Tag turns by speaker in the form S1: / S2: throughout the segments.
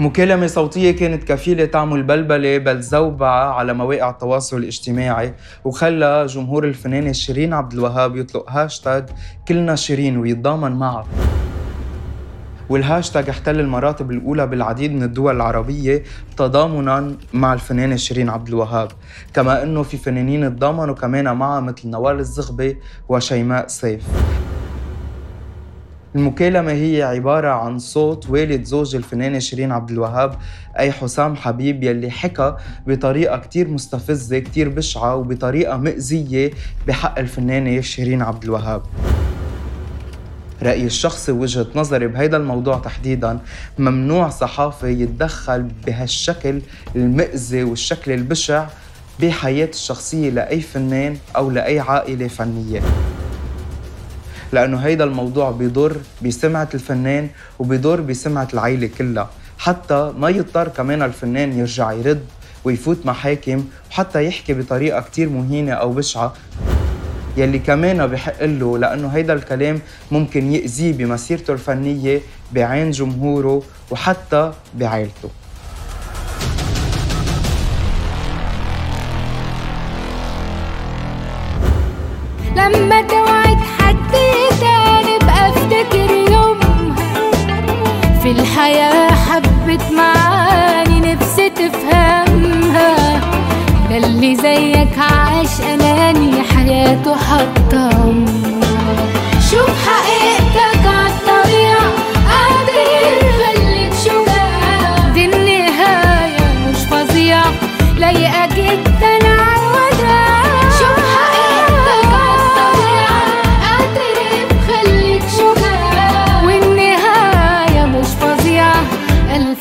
S1: مكالمة صوتية كانت كفيلة تعمل بلبلة بل زوبعة على مواقع التواصل الاجتماعي وخلى جمهور الفنانة شيرين عبد الوهاب يطلق هاشتاج كلنا شيرين ويتضامن معها والهاشتاج احتل المراتب الأولى بالعديد من الدول العربية تضامنا مع الفنانة شيرين عبد الوهاب. كما أنه في فنانين تضامنوا كمان معها مثل نوال الزغبي وشيماء سيف. المكالمة هي عبارة عن صوت والد زوج الفنانة شيرين عبد الوهاب أي حسام حبيب يلي حكى بطريقة كتير مستفزة كتير بشعة وبطريقة مأزية بحق الفنانة شيرين عبد الوهاب. رأيي الشخصي ووجهة نظري بهيدا الموضوع تحديدا ممنوع صحافي يتدخل بهالشكل المأذي والشكل البشع بحياة الشخصية لأي فنان أو لأي عائلة فنية. لأنه هيدا الموضوع بيضر بسمعة الفنان وبيضر بسمعة العائلة كلها. حتى ما يضطر كمان الفنان يرجع يرد ويفوت محاكم وحتى يحكي بطريقة كتير مهينة أو بشعة. يلي كمان بحق له لأنه هيدا الكلام ممكن يأذيه بمسيرته الفنية بعين جمهوره وحتى بعائلته
S2: لما في الحياة حبت معاني نفسي تفهمها. ده اللي زيك عاش أناني حياته حتى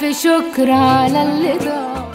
S2: ألف شكر على اللي ضاع